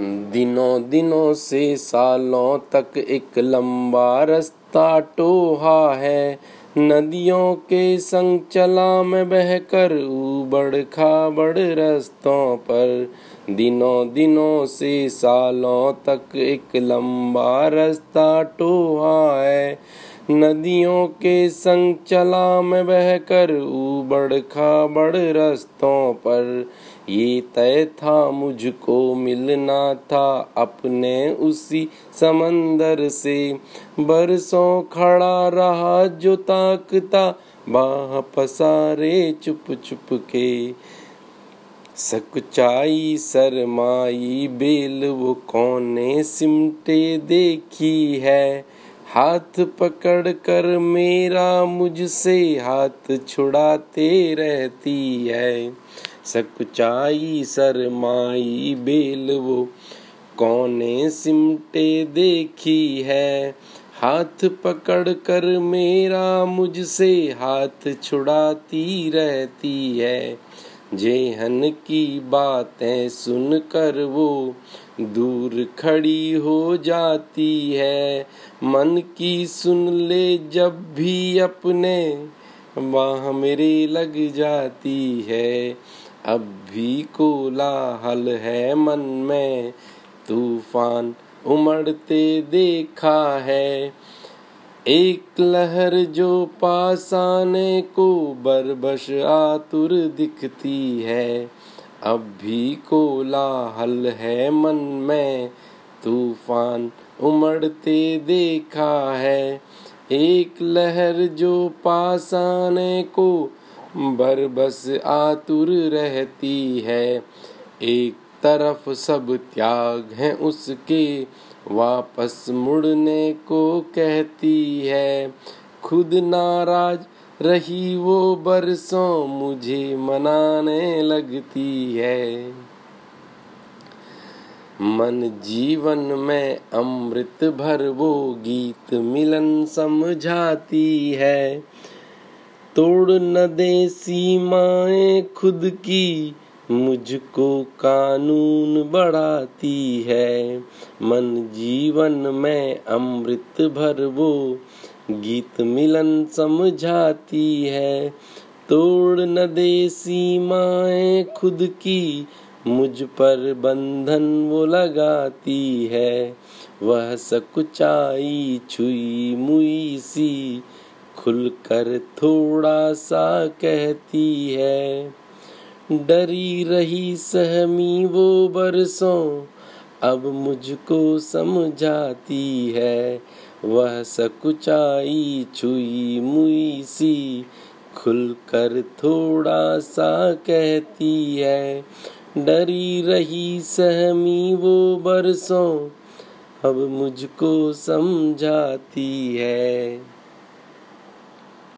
दिनों दिनों से सालों तक एक लंबा रास्ता टोहा है। नदियों के संग चला मैं बहकर उबड़ खाबड़ रास्तों पर। दिनों दिनों से सालों तक एक लंबा रास्ता टोहा है। नदियों के संग चला मैं बहकर उबड़ खाबड़ रास्तों पर। ये तय था मुझको मिलना था अपने उसी समंदर से। बरसों खड़ा रहा जो ताकता, बाह पसारे चुप चुप के। सकुचाई सरमाई बेल वो कौने सिमटे देखी है। हाथ पकड़ कर मेरा मुझसे हाथ छुड़ाते रहती है। सकुचाई सरमाई बेल वो कौने सिमटे देखी है? हाथ पकड़ कर मेरा मुझसे हाथ छुड़ाती रहती है। जेहन की बातें सुनकर वो दूर खड़ी हो जाती है। मन की सुन ले जब भी अपने, वहाँ मेरे लग जाती है। अब भी कोलाहल है मन में, तूफ़ान उमड़ते देखा है। एक लहर जो पास आने को बरबश आतुर दिखती है। अब भी कोलाहल है मन में, तूफ़ान उमड़ते देखा है। एक लहर जो पास आने को बरबस आतुर रहती है। एक तरफ़ सब त्याग है उसके, वापस मुड़ने को कहती है। खुद नाराज़ रही वो बरसों मुझे मनाने लगती है। मन जीवन में अमृत भर वो गीत मिलन समझाती है। तोड़ न दे सीमाएँ खुद की, मुझको कानून बढ़ाती है। मन जीवन में अमृत भर वो, गीत मिलन समझाती है। तोड़ न दे सीमाएँ खुद की, मुझ पर बंधन वो लगाती है। वह सकुचाई छुई मुई सी खुलकर थोड़ा सा कहती है, डरी रही सहमी वो बरसों, अब मुझको समझाती है, वह सकुचाई छुई मुई सी, खुलकर थोड़ा सा कहती है, डरी रही सहमी वो बरसों, अब मुझको समझाती है।